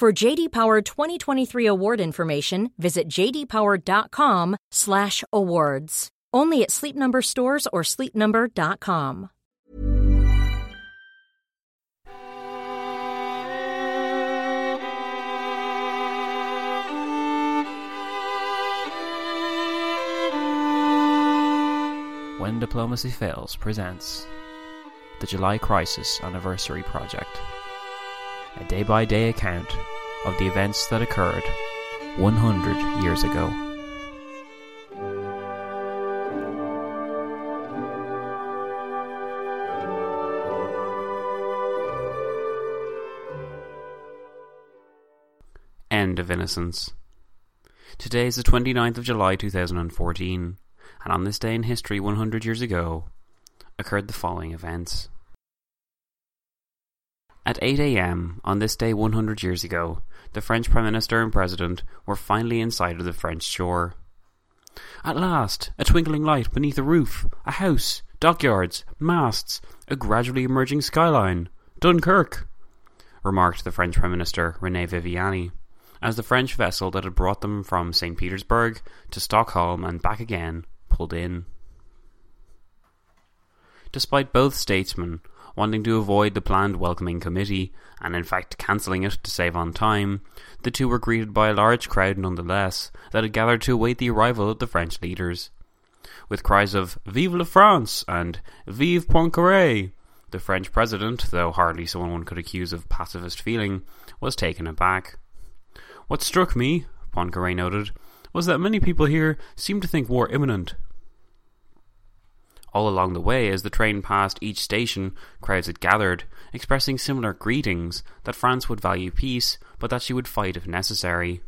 For JD Power 2023 award information, visit jdpower.com/awards. Only at Sleep Number stores or sleepnumber.com. When Diplomacy Fails presents the July Crisis Anniversary Project, a day by day account of the events that occurred 100 years ago. End of Innocence. Today is the 29th of July 2014 and on this day in history 100 years ago occurred the following events. At 8 am on this day 100 years ago, the French Prime Minister and President were finally in sight of the French shore. At last, a twinkling light beneath a roof, a house, dockyards, masts, a gradually emerging skyline. Dunkirk! remarked the French Prime Minister, Rene Viviani, as the French vessel that had brought them from St. Petersburg to Stockholm and back again pulled in. Despite both statesmen wanting to avoid the planned welcoming committee, and in fact cancelling it to save on time, the two were greeted by a large crowd nonetheless that had gathered to await the arrival of the French leaders. With cries of Vive la France and Vive Poincaré, the French president, though hardly someone one could accuse of pacifist feeling, was taken aback. What struck me, Poincaré noted, was that many people here seemed to think war imminent. All along the way, as the train passed each station, crowds had gathered, expressing similar greetings that France would value peace, but that she would fight if necessary.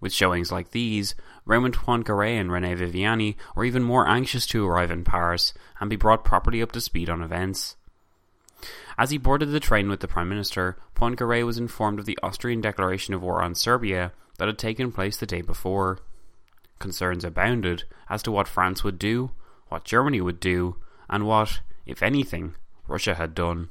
With showings like these, Raymond Poincaré and René Viviani were even more anxious to arrive in Paris and be brought properly up to speed on events. As he boarded the train with the Prime Minister, Poincaré was informed of the Austrian declaration of war on Serbia that had taken place the day before. Concerns abounded as to what France would do, what Germany would do, and what, if anything, Russia had done.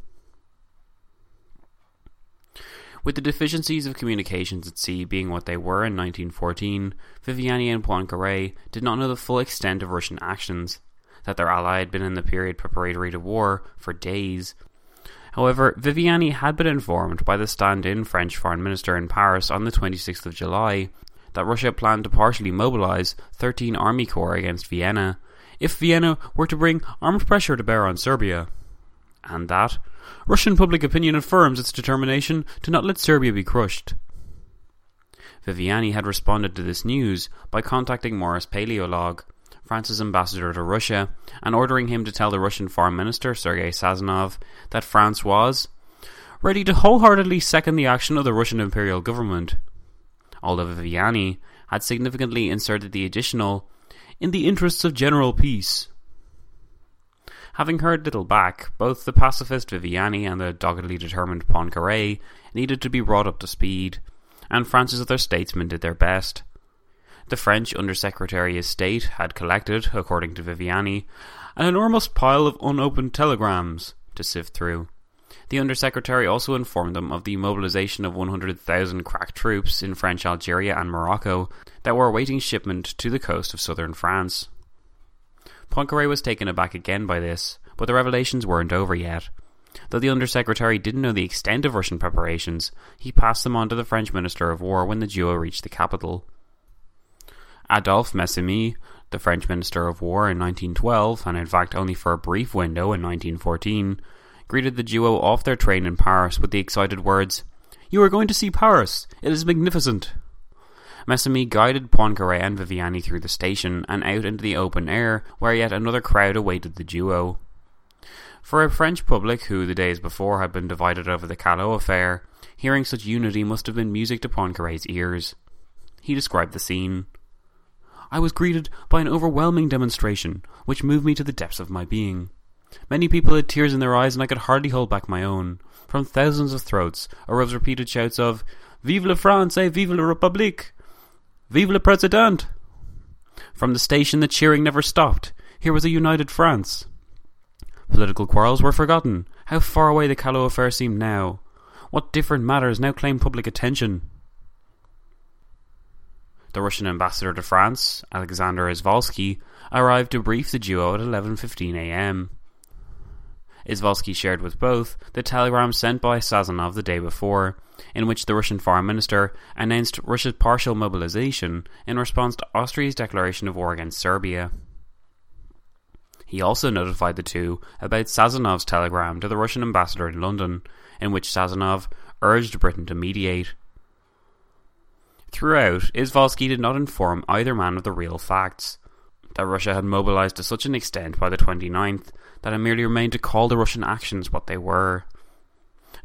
With the deficiencies of communications at sea being what they were in 1914, Viviani and Poincaré did not know the full extent of Russian actions, that their ally had been in the period preparatory to war for days. However, Viviani had been informed by the stand-in French foreign minister in Paris on the 26th of July that Russia planned to partially mobilize 13 army corps against Vienna, if Vienna were to bring armed pressure to bear on Serbia. And that Russian public opinion affirms its determination to not let Serbia be crushed. Viviani had responded to this news by contacting Maurice Paléologue, France's ambassador to Russia, and ordering him to tell the Russian Foreign Minister Sergei Sazonov that France was ready to wholeheartedly second the action of the Russian imperial government. Although Viviani had significantly inserted the additional in the interests of general peace. Having heard little back, both the pacifist Viviani and the doggedly determined Poincaré needed to be brought up to speed, and France's other statesmen did their best. The French Undersecretary of State had collected, according to Viviani, an enormous pile of unopened telegrams to sift through. The Undersecretary also informed them of the mobilization of 100,000 crack troops in French Algeria and Morocco that were awaiting shipment to the coast of southern France. Poincaré was taken aback again by this, but the revelations weren't over yet. Though the Undersecretary didn't know the extent of Russian preparations, he passed them on to the French Minister of War when the duo reached the capital. Adolphe Messimy, the French Minister of War in 1912, and in fact only for a brief window in 1914, greeted the duo off their train in Paris with the excited words, You are going to see Paris! It is magnificent! Messimy guided Poincaré and Viviani through the station and out into the open air, where yet another crowd awaited the duo. For a French public who, the days before, had been divided over the Caillaux affair, hearing such unity must have been music to Poincaré's ears. He described the scene. I was greeted by an overwhelming demonstration, which moved me to the depths of my being. Many people had tears in their eyes, and I could hardly hold back my own. From thousands of throats arose repeated shouts of Vive la France et vive la République! Vive le Président! From the station the cheering never stopped. Here was a united France. Political quarrels were forgotten. How far away the Caillaux affair seemed now. What different matters now claimed public attention? The Russian ambassador to France, Alexander Izvolsky, arrived to brief the duo at 11:15 a.m. Izvolsky shared with both the telegram sent by Sazonov the day before, in which the Russian foreign minister announced Russia's partial mobilization in response to Austria's declaration of war against Serbia. He also notified the two about Sazonov's telegram to the Russian ambassador in London, in which Sazonov urged Britain to mediate. Throughout, Izvolsky did not inform either man of the real facts. That Russia had mobilized to such an extent by the 29th that it merely remained to call the Russian actions what they were.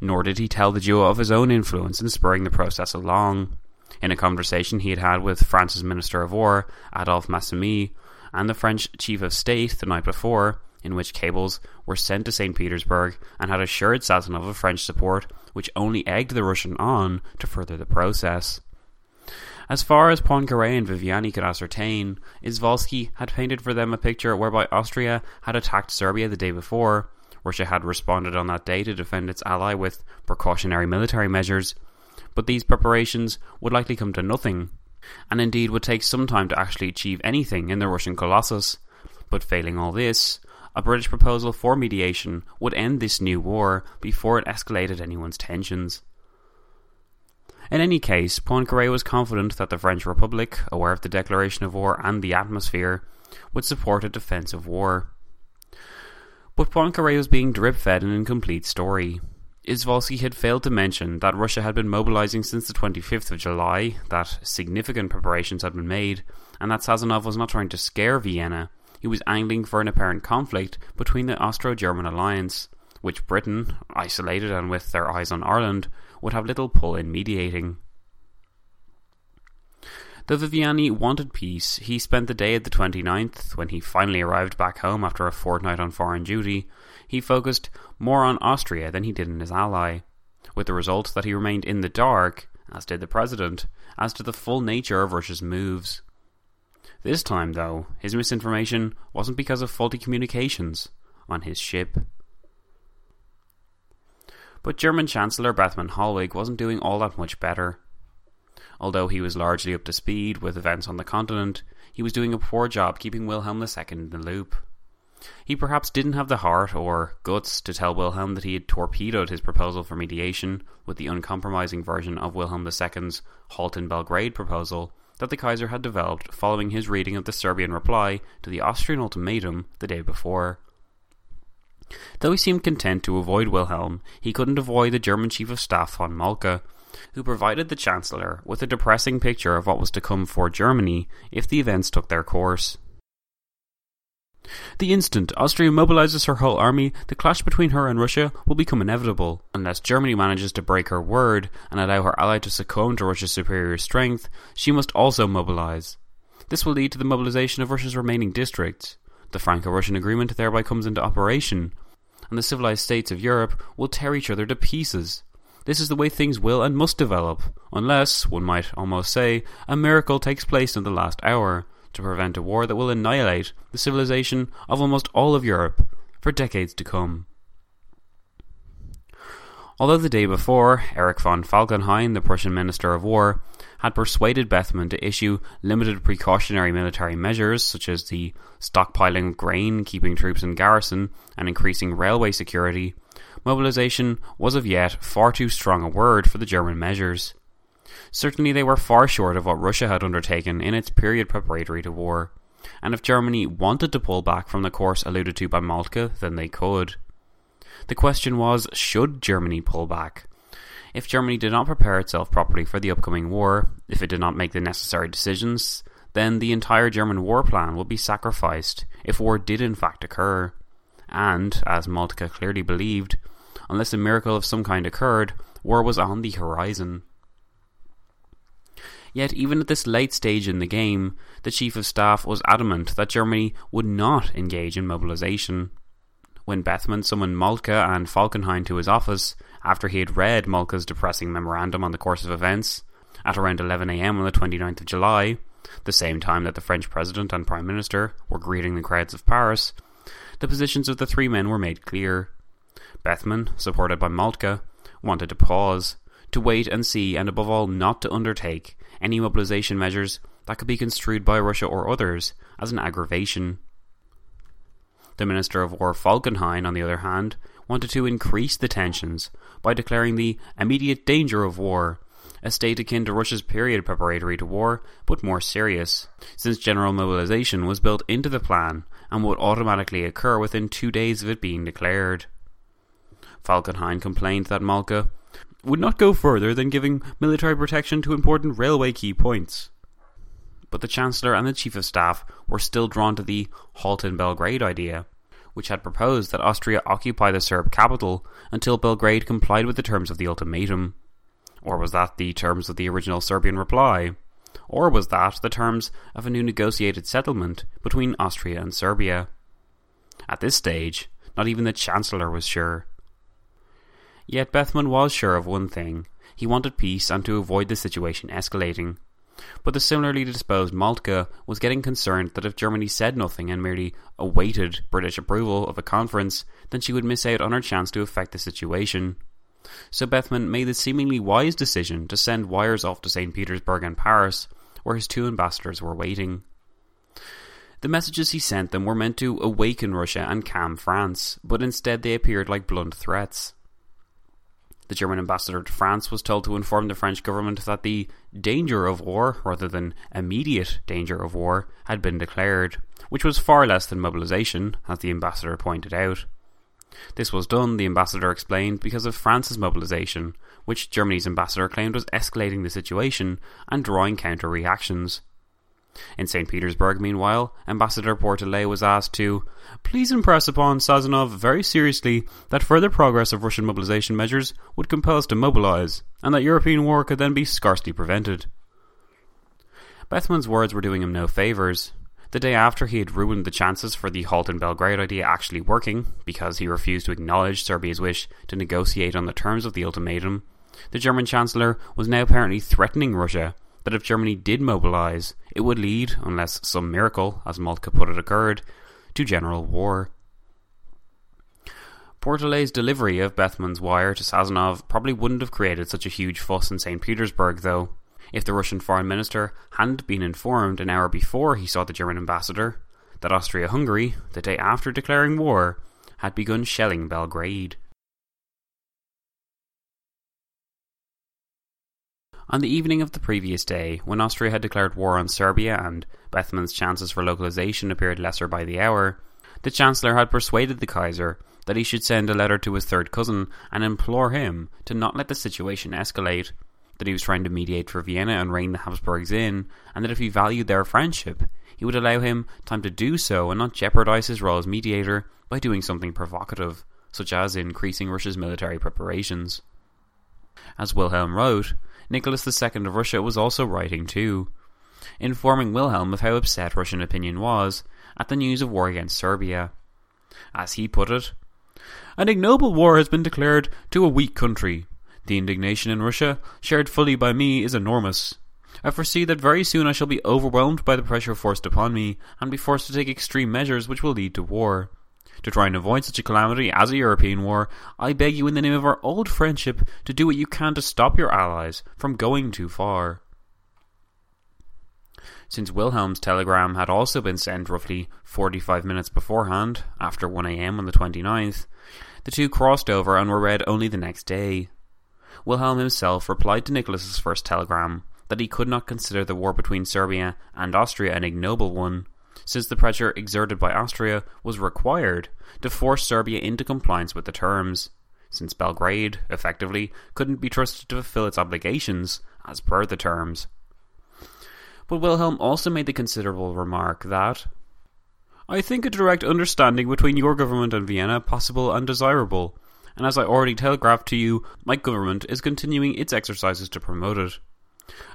Nor did he tell the duo of his own influence in spurring the process along. In a conversation he had had with France's Minister of War, Adolphe Messimy, and the French Chief of State the night before, in which cables were sent to St. Petersburg and had assured Sazonov of French support, which only egged the Russian on to further the process. As far as Poincaré and Viviani could ascertain, Izvolsky had painted for them a picture whereby Austria had attacked Serbia the day before, Russia had responded on that day to defend its ally with precautionary military measures, but these preparations would likely come to nothing and indeed would take some time to actually achieve anything in the Russian Colossus. But failing all this, a British proposal for mediation would end this new war before it escalated anyone's tensions. In any case, Poincaré was confident that the French Republic, aware of the declaration of war and the atmosphere, would support a defensive war. But Poincaré was being drip fed an incomplete story. Izvolsky had failed to mention that Russia had been mobilizing since the 25th of July, that significant preparations had been made, and that Sazonov was not trying to scare Vienna. He was angling for an apparent conflict between the Austro German alliance, which Britain, isolated and with their eyes on Ireland, would have little pull in mediating. Though Viviani wanted peace, he spent the day of the 29th, when he finally arrived back home after a fortnight on foreign duty, he focused more on Austria than he did on his ally, with the result that he remained in the dark, as did the president, as to the full nature of Russia's moves. This time, though, his misinformation wasn't because of faulty communications on his ship. But German Chancellor Bethmann Hollweg wasn't doing all that much better. Although he was largely up to speed with events on the continent, he was doing a poor job keeping Wilhelm II in the loop. He perhaps didn't have the heart or guts to tell Wilhelm that he had torpedoed his proposal for mediation with the uncompromising version of Wilhelm II's Halt in Belgrade proposal that the Kaiser had developed following his reading of the Serbian reply to the Austrian ultimatum the day before. Though he seemed content to avoid Wilhelm, he couldn't avoid the German Chief of Staff von Moltke, who provided the Chancellor with a depressing picture of what was to come for Germany if the events took their course. The instant Austria mobilizes her whole army, the clash between her and Russia will become inevitable. Unless Germany manages to break her word and allow her ally to succumb to Russia's superior strength, she must also mobilize. This will lead to the mobilization of Russia's remaining districts. The Franco Russian agreement thereby comes into operation, and the civilized states of Europe will tear each other to pieces. This is the way things will and must develop, unless, one might almost say, a miracle takes place in the last hour to prevent a war that will annihilate the civilization of almost all of Europe for decades to come. Although the day before, Erich von Falkenhayn, the Prussian Minister of War, had persuaded Bethmann to issue limited precautionary military measures such as the stockpiling of grain, keeping troops in garrison, and increasing railway security, mobilization was of yet far too strong a word for the German measures. Certainly, they were far short of what Russia had undertaken in its period preparatory to war, and if Germany wanted to pull back from the course alluded to by Moltke, then they could. The question was should Germany pull back? If Germany did not prepare itself properly for the upcoming war, if it did not make the necessary decisions, then the entire German war plan would be sacrificed if war did in fact occur. And, as Moltke clearly believed, unless a miracle of some kind occurred, war was on the horizon. Yet, even at this late stage in the game, the Chief of Staff was adamant that Germany would not engage in mobilization. When Bethmann summoned Moltke and Falkenhayn to his office after he had read Moltke's depressing memorandum on the course of events, at around 11am on the 29th of July, the same time that the French President and Prime Minister were greeting the crowds of Paris, the positions of the three men were made clear. Bethmann, supported by Moltke, wanted to pause, to wait and see, and above all not to undertake any mobilization measures that could be construed by Russia or others as an aggravation. The Minister of War Falkenhayn, on the other hand, wanted to increase the tensions by declaring the immediate danger of war, a state akin to Russia's period preparatory to war, but more serious, since general mobilization was built into the plan and would automatically occur within two days of it being declared. Falkenhayn complained that Moltke would not go further than giving military protection to important railway key points. But the Chancellor and the Chief of Staff were still drawn to the halt in Belgrade idea, which had proposed that Austria occupy the Serb capital until Belgrade complied with the terms of the ultimatum. Or was that the terms of the original Serbian reply? Or was that the terms of a new negotiated settlement between Austria and Serbia? At this stage, not even the Chancellor was sure. Yet Bethmann was sure of one thing he wanted peace and to avoid the situation escalating. But the similarly disposed Moltke was getting concerned that if Germany said nothing and merely awaited British approval of a conference, then she would miss out on her chance to affect the situation. So Bethmann made the seemingly wise decision to send wires off to St. Petersburg and Paris, where his two ambassadors were waiting. The messages he sent them were meant to awaken Russia and calm France, but instead they appeared like blunt threats. The German ambassador to France was told to inform the French government that the danger of war, rather than immediate danger of war, had been declared, which was far less than mobilization, as the ambassador pointed out. This was done, the ambassador explained, because of France's mobilization, which Germany's ambassador claimed was escalating the situation and drawing counter reactions. In St. Petersburg, meanwhile, Ambassador Pourtalès was asked to please impress upon Sazonov very seriously that further progress of Russian mobilization measures would compel us to mobilize, and that European war could then be scarcely prevented. Bethmann's words were doing him no favours. The day after he had ruined the chances for the halt in Belgrade idea actually working, because he refused to acknowledge Serbia's wish to negotiate on the terms of the ultimatum, the German Chancellor was now apparently threatening Russia that if Germany did mobilise, it would lead, unless some miracle, as Moltke put it, occurred, to general war. Pourtalès's delivery of Bethmann's wire to Sazonov probably wouldn't have created such a huge fuss in St. Petersburg, though, if the Russian foreign minister hadn't been informed an hour before he saw the German ambassador that Austria Hungary, the day after declaring war, had begun shelling Belgrade. On the evening of the previous day, when Austria had declared war on Serbia and Bethmann's chances for localization appeared lesser by the hour, the Chancellor had persuaded the Kaiser that he should send a letter to his third cousin and implore him to not let the situation escalate, that he was trying to mediate for Vienna and rein the Habsburgs in, and that if he valued their friendship, he would allow him time to do so and not jeopardize his role as mediator by doing something provocative, such as increasing Russia's military preparations. As Wilhelm wrote, Nicholas II of Russia was also writing too, informing Wilhelm of how upset Russian opinion was at the news of war against Serbia. As he put it, An ignoble war has been declared to a weak country. The indignation in Russia, shared fully by me, is enormous. I foresee that very soon I shall be overwhelmed by the pressure forced upon me, and be forced to take extreme measures which will lead to war. To try and avoid such a calamity as a European war, I beg you in the name of our old friendship to do what you can to stop your allies from going too far. Since Wilhelm's telegram had also been sent roughly 45 minutes beforehand, after 1am on the 29th, the two crossed over and were read only the next day. Wilhelm himself replied to Nicholas's first telegram that he could not consider the war between Serbia and Austria an ignoble one, since the pressure exerted by Austria was required to force Serbia into compliance with the terms, since Belgrade, effectively, couldn't be trusted to fulfill its obligations as per the terms. But Wilhelm also made the considerable remark that I think a direct understanding between your government and Vienna possible and desirable, and as I already telegraphed to you, my government is continuing its exercises to promote it.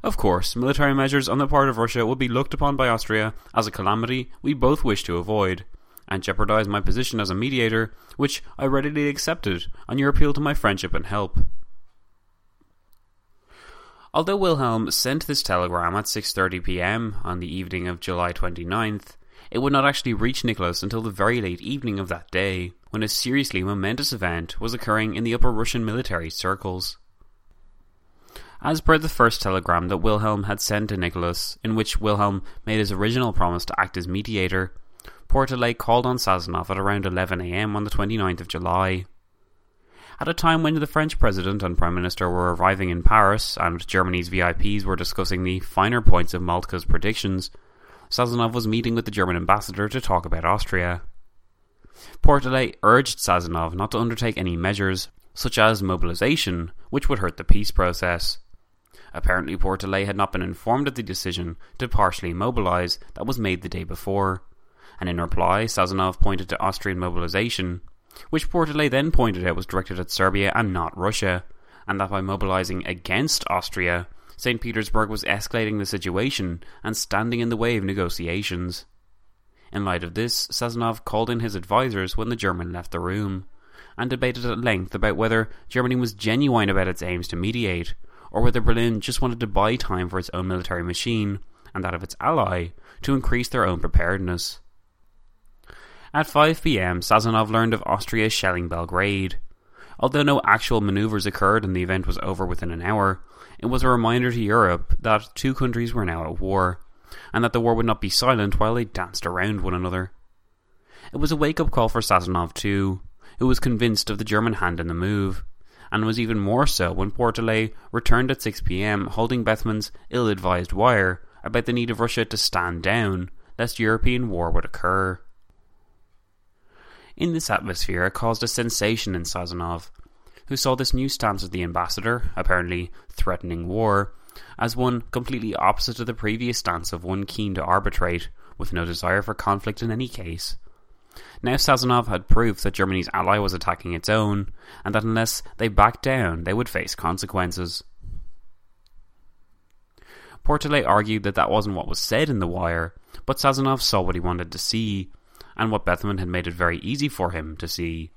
Of course, military measures on the part of Russia would be looked upon by Austria as a calamity we both wish to avoid, and jeopardize my position as a mediator, which I readily accepted on your appeal to my friendship and help. Although Wilhelm sent this telegram at 6:30 p.m. on the evening of July 29th, it would not actually reach Nicholas until the very late evening of that day, when a seriously momentous event was occurring in the upper Russian military circles. As per the first telegram that Wilhelm had sent to Nicholas, in which Wilhelm made his original promise to act as mediator, Pourtalès called on Sazonov at around 11 am on the 29th of July. At a time when the French President and Prime Minister were arriving in Paris and Germany's VIPs were discussing the finer points of Moltke's predictions, Sazonov was meeting with the German ambassador to talk about Austria. Pourtalès urged Sazonov not to undertake any measures, such as mobilization, which would hurt the peace process. Apparently, Pourtalès had not been informed of the decision to partially mobilize that was made the day before, and in reply, Sazonov pointed to Austrian mobilization which Pourtalès then pointed out was directed at Serbia and not Russia, and that by mobilizing against Austria, St. Petersburg was escalating the situation and standing in the way of negotiations. In light of this, Sazonov called in his advisers when the German left the room, and debated at length about whether Germany was genuine about its aims to mediate, or whether Berlin just wanted to buy time for its own military machine, and that of its ally, to increase their own preparedness. At 5 pm, Sazonov learned of Austria shelling Belgrade. Although no actual maneuvers occurred and the event was over within an hour, it was a reminder to Europe that two countries were now at war, and that the war would not be silent while they danced around one another. It was a wake up call for Sazonov too, who was convinced of the German hand in the move, and was even more so when Pourtalès returned at 6 pm holding Bethmann's ill advised wire about the need of Russia to stand down, lest European war would occur. In this atmosphere, it caused a sensation in Sazonov, who saw this new stance of the ambassador, apparently threatening war, as one completely opposite to the previous stance of one keen to arbitrate, with no desire for conflict in any case. Now Sazonov had proof that Germany's ally was attacking its own, and that unless they backed down, they would face consequences. Pourtalès argued that that wasn't what was said in the wire, but Sazonov saw what he wanted to see, and what Bethmann had made it very easy for him to see.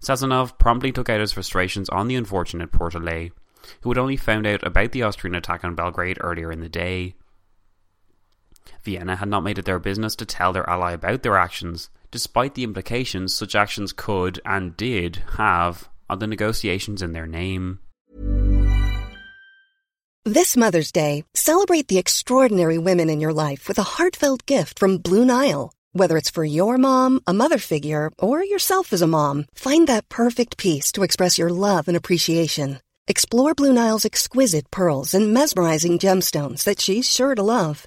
Sazonov promptly took out his frustrations on the unfortunate Pourtalès, who had only found out about the Austrian attack on Belgrade earlier in the day. Vienna had not made it their business to tell their ally about their actions, despite the implications such actions could and did have on the negotiations in their name. This Mother's Day, celebrate the extraordinary women in your life with a heartfelt gift from Blue Nile. Whether it's for your mom, a mother figure, or yourself as a mom, find that perfect piece to express your love and appreciation. Explore Blue Nile's exquisite pearls and mesmerizing gemstones that she's sure to love.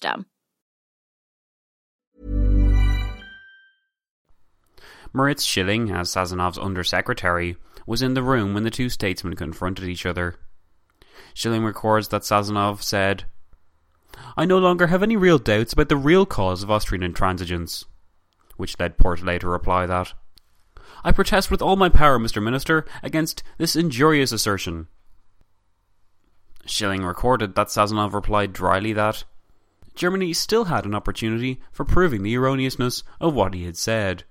system. Moritz Schilling, as Sazonov's undersecretary, was in the room when the two statesmen confronted each other. Schilling records that Sazonov said, I no longer have any real doubts about the real cause of Austrian intransigence. Which led Pourtalès to reply that, I protest with all my power, Mr. Minister, against this injurious assertion. Schilling recorded that Sazonov replied dryly that, Germany still had an opportunity for proving the erroneousness of what he had said.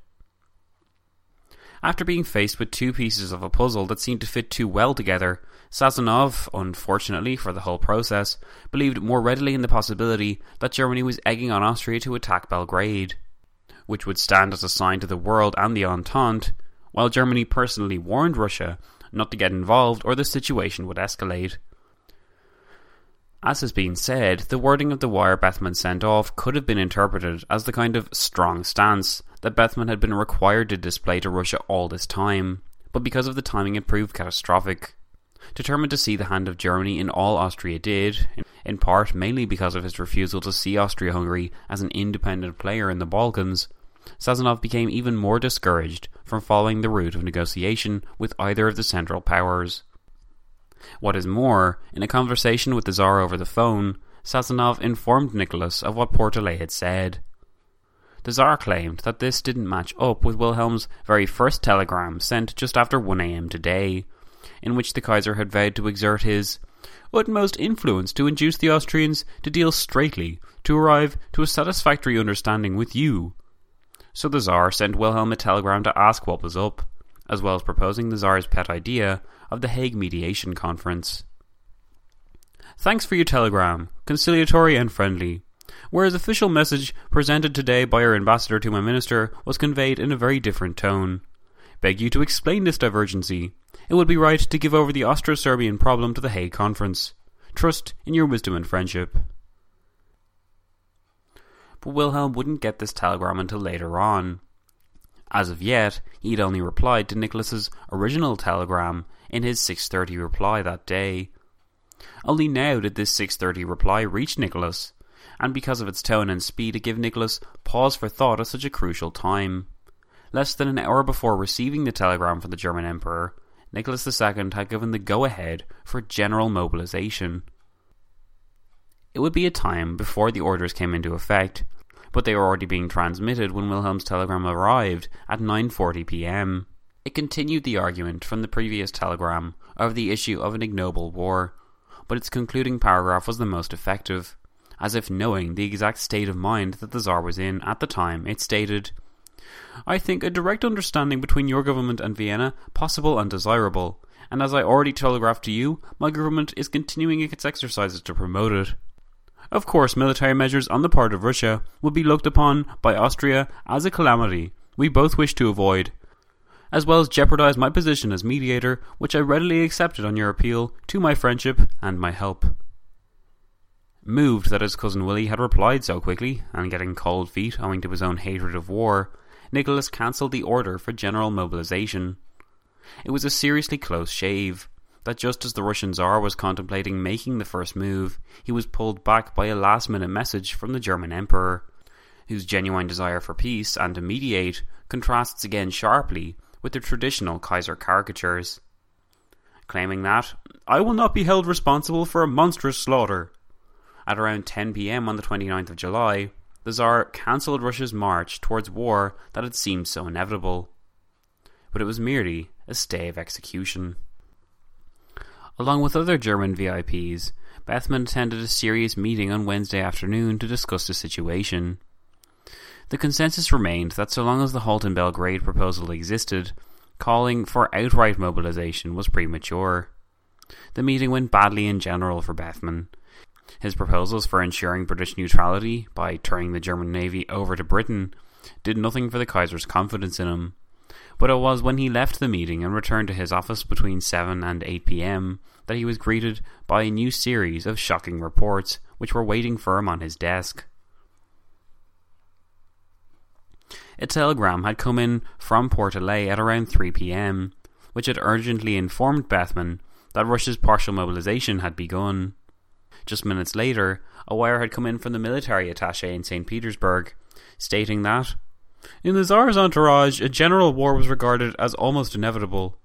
After being faced with two pieces of a puzzle that seemed to fit too well together, Sazonov, unfortunately for the whole process, believed more readily in the possibility that Germany was egging on Austria to attack Belgrade, which would stand as a sign to the world and the Entente, while Germany personally warned Russia not to get involved or the situation would escalate. As has been said, the wording of the wire Bethmann sent off could have been interpreted as the kind of strong stance that Bethmann had been required to display to Russia all this time, but because of the timing it proved catastrophic. Determined to see the hand of Germany in all Austria did, in part mainly because of his refusal to see Austria Hungary as an independent player in the Balkans, Sazonov became even more discouraged from following the route of negotiation with either of the Central Powers. What is more, in a conversation with the Tsar over the phone, Sazonov informed Nicholas of what Pourtalès had said. The Tsar claimed that this didn't match up with Wilhelm's very first telegram sent just after 1am today, in which the Kaiser had vowed to exert his utmost influence to induce the Austrians to deal straightly, to arrive to a satisfactory understanding with you. So the Tsar sent Wilhelm a telegram to ask what was up, as well as proposing the Tsar's pet idea of the Hague Mediation Conference. Thanks for your telegram, conciliatory and friendly. Whereas official message presented today by our ambassador to my minister was conveyed in a very different tone. Beg you to explain this divergency. It would be right to give over the Austro-Serbian problem to the Hague Conference. Trust in your wisdom and friendship. But Wilhelm wouldn't get this telegram until later on. As of yet, he'd only replied to Nicholas's original telegram in his 6:30 reply that day. Only now did this 6:30 reply reach Nicholas, and because of its tone and speed it gave Nicholas pause for thought at such a crucial time. Less than an hour before receiving the telegram from the German Emperor, Nicholas II had given the go-ahead for general mobilization. It would be a time before the orders came into effect, but they were already being transmitted when Wilhelm's telegram arrived at 9:40 p.m. It continued the argument from the previous telegram over the issue of an ignoble war, but its concluding paragraph was the most effective. As if knowing the exact state of mind that the Tsar was in at the time, it stated, I think a direct understanding between your government and Vienna possible and desirable, and as I already telegraphed to you, my government is continuing its exercises to promote it. Of course, military measures on the part of Russia would be looked upon by Austria as a calamity we both wish to avoid, as well as jeopardize my position as mediator, which I readily accepted on your appeal to my friendship and my help. Moved that his cousin Willie had replied so quickly, and getting cold feet owing to his own hatred of war, Nicholas cancelled the order for general mobilization. It was a seriously close shave, that just as the Russian Tsar was contemplating making the first move, he was pulled back by a last minute message from the German Emperor, whose genuine desire for peace and to mediate contrasts again sharply with the traditional Kaiser caricatures. Claiming that, I will not be held responsible for a monstrous slaughter. At around 10 pm on the 29th of July, the Tsar cancelled Russia's march towards war that had seemed so inevitable. But it was merely a stay of execution. Along with other German VIPs, Bethmann attended a serious meeting on Wednesday afternoon to discuss the situation. The consensus remained that so long as the halt in Belgrade proposal existed, calling for outright mobilization was premature. The meeting went badly in general for Bethmann. His proposals for ensuring British neutrality by turning the German navy over to Britain did nothing for the Kaiser's confidence in him. But it was when he left the meeting and returned to his office between 7 and 8 pm that he was greeted by a new series of shocking reports which were waiting for him on his desk. A telegram had come in from Pourtalès at around 3 pm, which had urgently informed Bethmann that Russia's partial mobilization had begun. Just minutes later, a wire had come in from the military attaché in St. Petersburg, stating that, in the Tsar's entourage, a general war was regarded as almost inevitable.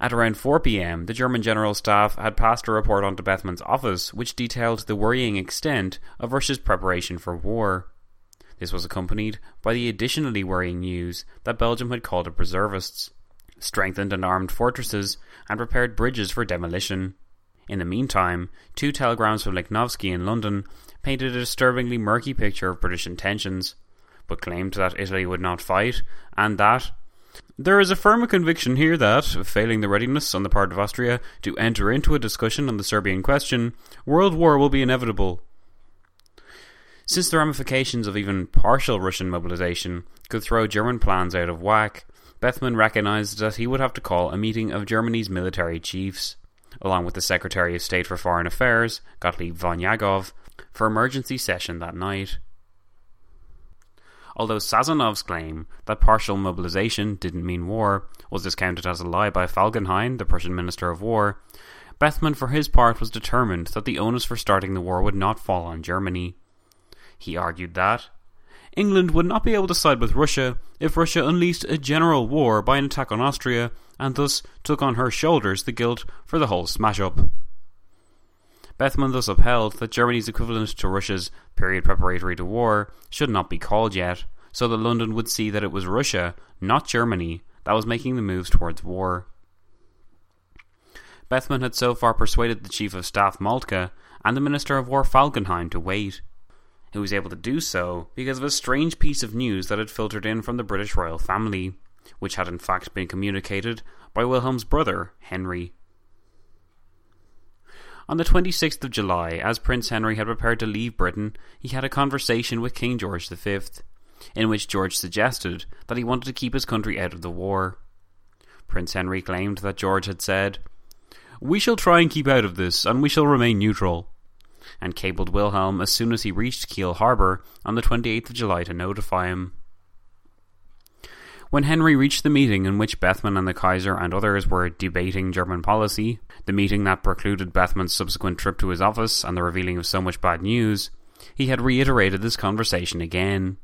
At around 4 pm, the German General Staff had passed a report on to Bethmann's office which detailed the worrying extent of Russia's preparation for war. This was accompanied by the additionally worrying news that Belgium had called up reservists, strengthened and armed fortresses, and prepared bridges for demolition. In the meantime, two telegrams from Lichnowsky in London painted a disturbingly murky picture of British intentions, but claimed that Italy would not fight, and that there is a firm conviction here that, failing the readiness on the part of Austria to enter into a discussion on the Serbian question, world war will be inevitable. Since the ramifications of even partial Russian mobilization could throw German plans out of whack, Bethmann recognized that he would have to call a meeting of Germany's military chiefs, along with the Secretary of State for Foreign Affairs, Gottlieb von Jagow, for emergency session that night. Although Sazonov's claim that partial mobilization didn't mean war was discounted as a lie by Falkenhayn, the Prussian Minister of War, Bethmann for his part was determined that the onus for starting the war would not fall on Germany. He argued that England would not be able to side with Russia if Russia unleashed a general war by an attack on Austria and thus took on her shoulders the guilt for the whole smash up. Bethmann thus upheld that Germany's equivalent to Russia's period preparatory to war should not be called yet, so that London would see that it was Russia, not Germany, that was making the moves towards war. Bethmann had so far persuaded the Chief of Staff Moltke and the Minister of War Falkenhayn to wait. He was able to do so because of a strange piece of news that had filtered in from the British royal family, which had in fact been communicated by Wilhelm's brother, Henry. On the 26th of July, as Prince Henry had prepared to leave Britain, he had a conversation with King George V, in which George suggested that he wanted to keep his country out of the war. Prince Henry claimed that George had said, We shall try and keep out of this, and we shall remain neutral and cabled Wilhelm as soon as he reached Kiel harbour on the 28th of July to notify him. When Henry reached the meeting in which Bethmann and the Kaiser and others were debating German policy, the meeting that precluded Bethmann's subsequent trip to his office and the revealing of so much bad news, he had reiterated this conversation again.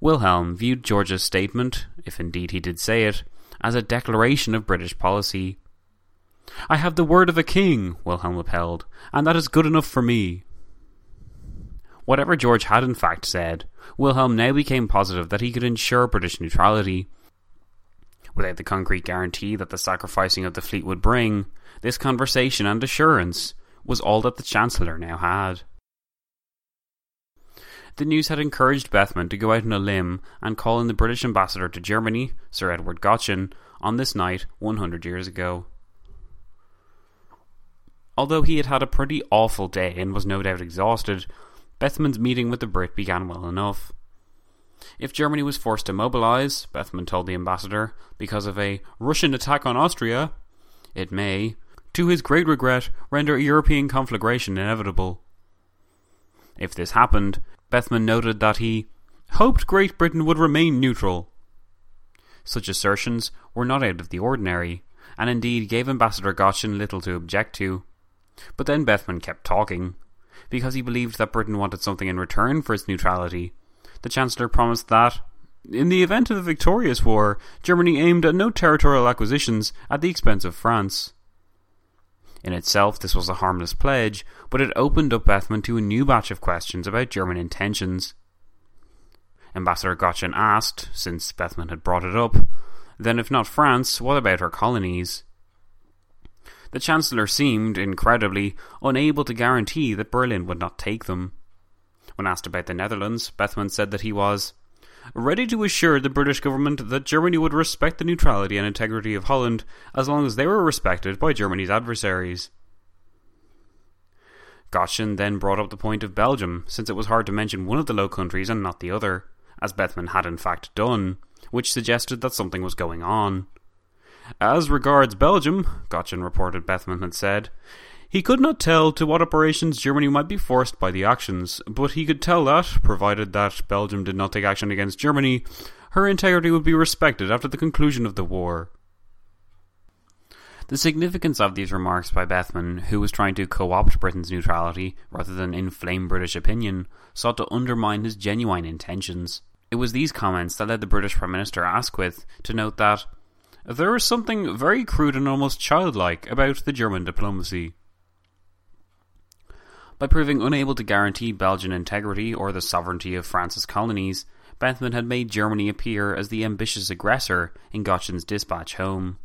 Wilhelm viewed George's statement, if indeed he did say it, as a declaration of British policy, I have the word of a king, Wilhelm upheld, and that is good enough for me. Whatever George had in fact said, Wilhelm now became positive that he could ensure British neutrality. Without the concrete guarantee that the sacrificing of the fleet would bring, this conversation and assurance was all that the Chancellor now had. The news had encouraged Bethmann to go out on a limb and call in the British ambassador to Germany, Sir Edward Goschen, on this night 100 years ago. Although he had had a pretty awful day and was no doubt exhausted, Bethmann's meeting with the Brit began well enough. If Germany was forced to mobilise, Bethmann told the ambassador, because of a Russian attack on Austria, it may, to his great regret, render a European conflagration inevitable. If this happened, Bethmann noted that he hoped Great Britain would remain neutral. Such assertions were not out of the ordinary, and indeed gave Ambassador Goschen little to object to. But then Bethmann kept talking. Because he believed that Britain wanted something in return for its neutrality, the Chancellor promised that, in the event of a victorious war, Germany aimed at no territorial acquisitions at the expense of France. In itself, this was a harmless pledge, but it opened up Bethmann to a new batch of questions about German intentions. Ambassador Goschen asked, since Bethmann had brought it up, then if not France, what about her colonies? The Chancellor seemed, incredibly, unable to guarantee that Berlin would not take them. When asked about the Netherlands, Bethmann said that he was ready to assure the British government that Germany would respect the neutrality and integrity of Holland as long as they were respected by Germany's adversaries. Goschen then brought up the point of Belgium, since it was hard to mention one of the Low Countries and not the other, as Bethmann had in fact done, which suggested that something was going on. As regards Belgium, Goschen reported Bethmann had said, he could not tell to what operations Germany might be forced by the actions, but he could tell that, provided that Belgium did not take action against Germany, her integrity would be respected after the conclusion of the war. The significance of these remarks by Bethmann, who was trying to co opt Britain's neutrality rather than inflame British opinion, sought to undermine his genuine intentions. It was these comments that led the British Prime Minister Asquith to note that there is something very crude and almost childlike about the German diplomacy. By proving unable to guarantee Belgian integrity or the sovereignty of France's colonies, Bethmann had made Germany appear as the ambitious aggressor in Goschen's dispatch home.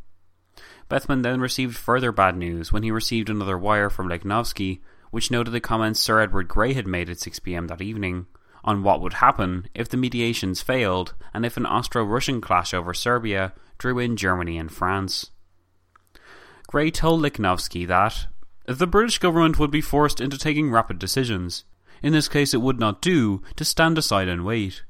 Bethmann then received further bad news when he received another wire from Lichnowsky, which noted the comments Sir Edward Grey had made at 6pm that evening on what would happen if the mediations failed and if an Austro Russian clash over Serbia drew in Germany and France. Grey told Lichnowsky that the British government would be forced into taking rapid decisions. In this case, it would not do to stand aside and wait.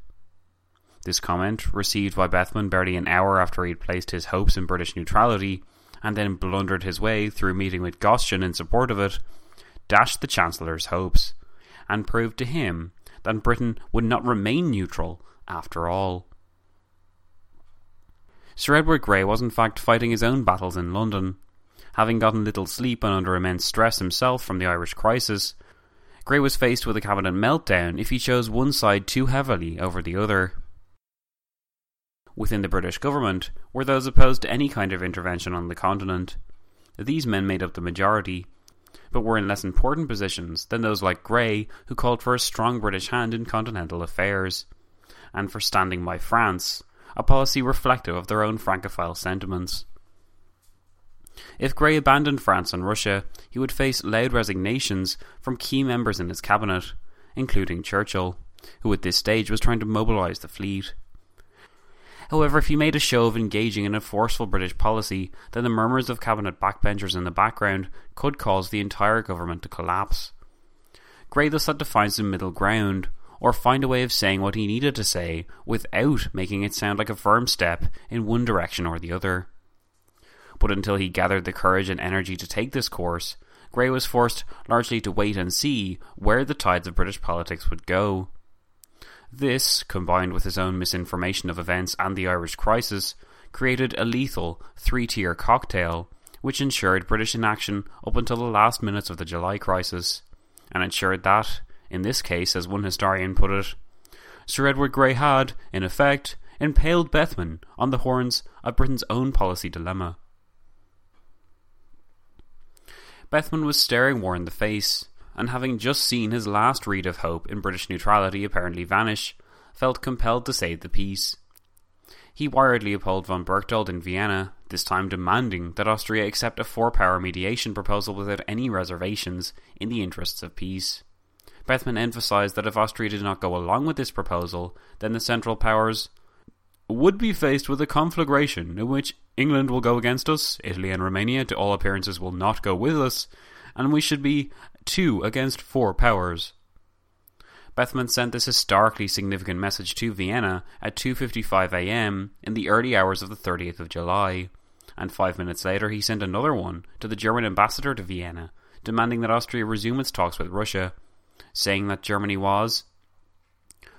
This comment, received by Bethmann barely an hour after he had placed his hopes in British neutrality, and then blundered his way through meeting with Goschen in support of it, dashed the Chancellor's hopes, and proved to him that Britain would not remain neutral after all. Sir Edward Grey was in fact fighting his own battles in London. Having gotten little sleep and under immense stress himself from the Irish crisis, Grey was faced with a cabinet meltdown if he chose one side too heavily over the other. Within the British government were those opposed to any kind of intervention on the continent. These men made up the majority, but were in less important positions than those like Grey, who called for a strong British hand in continental affairs, and for standing by France, a policy reflective of their own Francophile sentiments. If Grey abandoned France and Russia, he would face loud resignations from key members in his cabinet, including Churchill, who at this stage was trying to mobilise the fleet. However, if he made a show of engaging in a forceful British policy, then the murmurs of cabinet backbenchers in the background could cause the entire government to collapse. Grey thus had to find some middle ground, or find a way of saying what he needed to say without making it sound like a firm step in one direction or the other. But until he gathered the courage and energy to take this course, Grey was forced largely to wait and see where the tides of British politics would go. This, combined with his own misinformation of events and the Irish crisis, created a lethal three tier cocktail which ensured British inaction up until the last minutes of the July crisis, and ensured that, in this case, as one historian put it, Sir Edward Grey had, in effect, impaled Bethmann on the horns of Britain's own policy dilemma. Bethmann was staring War in the face, and having just seen his last reed of hope in British neutrality apparently vanish, felt compelled to save the peace. He wired Leopold von Berchtold in Vienna, this time demanding that Austria accept a four power mediation proposal without any reservations in the interests of peace. Bethmann emphasized that if Austria did not go along with this proposal, then the Central Powers would be faced with a conflagration in which England will go against us, Italy and Romania, to all appearances, will not go with us, and we should be two against four powers. Bethmann sent this historically significant message to Vienna at 2:55 a.m. in the early hours of the 30th of July, and 5 minutes later he sent another one to the German ambassador to Vienna, demanding that Austria resume its talks with Russia, saying that Germany was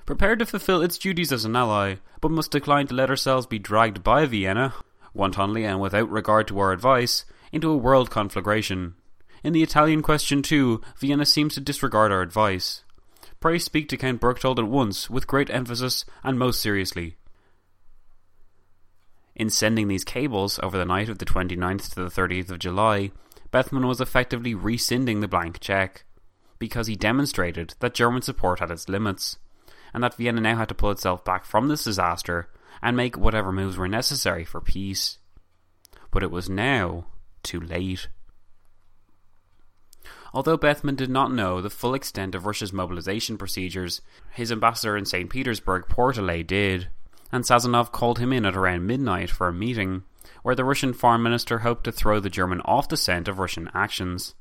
prepared to fulfill its duties as an ally, but must decline to let ourselves be dragged by Vienna, wantonly and without regard to our advice, into a world conflagration. In the Italian question, too, Vienna seems to disregard our advice. Pray speak to Count Berchtold at once, with great emphasis and most seriously. In sending these cables over the night of the 29th to the 30th of July, Bethmann was effectively rescinding the blank cheque, because he demonstrated that German support had its limits, and that Vienna now had to pull itself back from this disaster and make whatever moves were necessary for peace. But it was now too late. Although Bethmann did not know the full extent of Russia's mobilization procedures, his ambassador in St. Petersburg, Pourtalès, did, and Sazonov called him in at around midnight for a meeting, where the Russian foreign minister hoped to throw the German off the scent of Russian actions.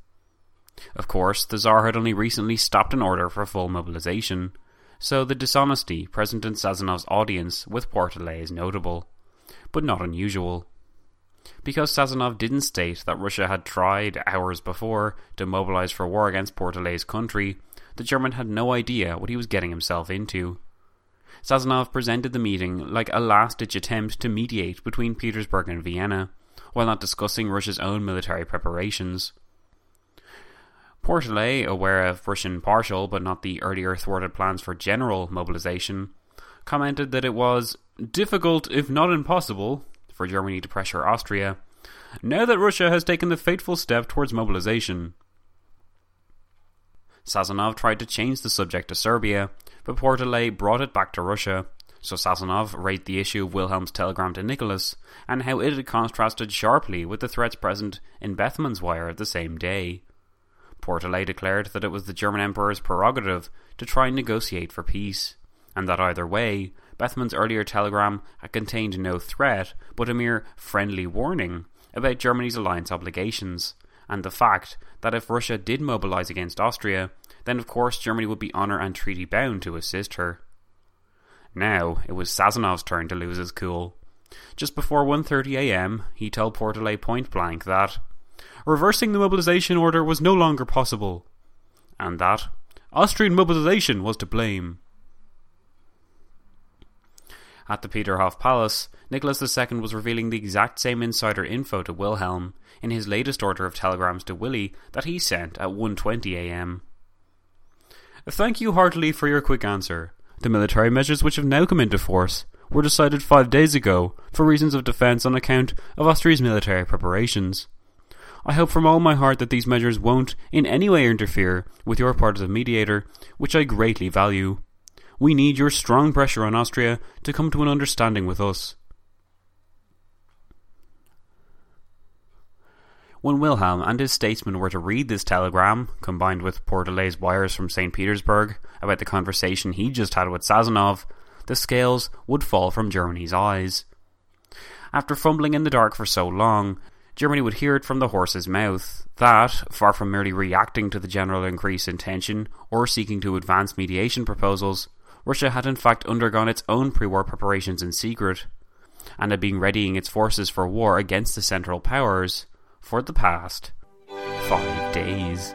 Of course, the Tsar had only recently stopped an order for full mobilization, so the dishonesty present in Sazonov's audience with Pourtalès is notable, but not unusual because Sazonov didn't state that Russia had tried hours before to mobilize for war against Pourtalès's country, the German had no idea what he was getting himself into. Sazonov presented the meeting like a last ditch attempt to mediate between Petersburg and Vienna, while not discussing Russia's own military preparations. Pourtalès, aware of Russian partial but not the earlier thwarted plans for general mobilization, commented that it was difficult, if not impossible, for Germany to pressure Austria, now that Russia has taken the fateful step towards mobilization. Sazonov tried to change the subject to Serbia, but Pourtalès brought it back to Russia, so Sazonov raised the issue of Wilhelm's telegram to Nicholas and how it had contrasted sharply with the threats present in Bethmann's wire the same day. Pourtalès declared that it was the German Emperor's prerogative to try and negotiate for peace, and that either way, Bethmann's earlier telegram had contained no threat, but a mere friendly warning about Germany's alliance obligations, and the fact that if Russia did mobilize against Austria, then of course Germany would be honour and treaty bound to assist her. Now it was Sazonov's turn to lose his cool. Just before 1:30 a.m., he told Pourtalès point blank that reversing the mobilization order was no longer possible, and that Austrian mobilization was to blame. At the Peterhof Palace, Nicholas II was revealing the exact same insider info to Wilhelm in his latest order of telegrams to Willie that he sent at 1:20 a.m. Thank you heartily for your quick answer. The military measures which have now come into force were decided five days ago for reasons of defence on account of Austria's military preparations. I hope from all my heart that these measures won't in any way interfere with your part as a mediator, which I greatly value. We need your strong pressure on Austria to come to an understanding with us. When Wilhelm and his statesmen were to read this telegram, combined with Pourtalès's wires from St. Petersburg about the conversation he just had with Sazonov, the scales would fall from Germany's eyes. After fumbling in the dark for so long, Germany would hear it from the horse's mouth that, far from merely reacting to the general increase in tension or seeking to advance mediation proposals, Russia had in fact undergone its own pre-war preparations in secret, and had been readying its forces for war against the Central Powers for the past five days.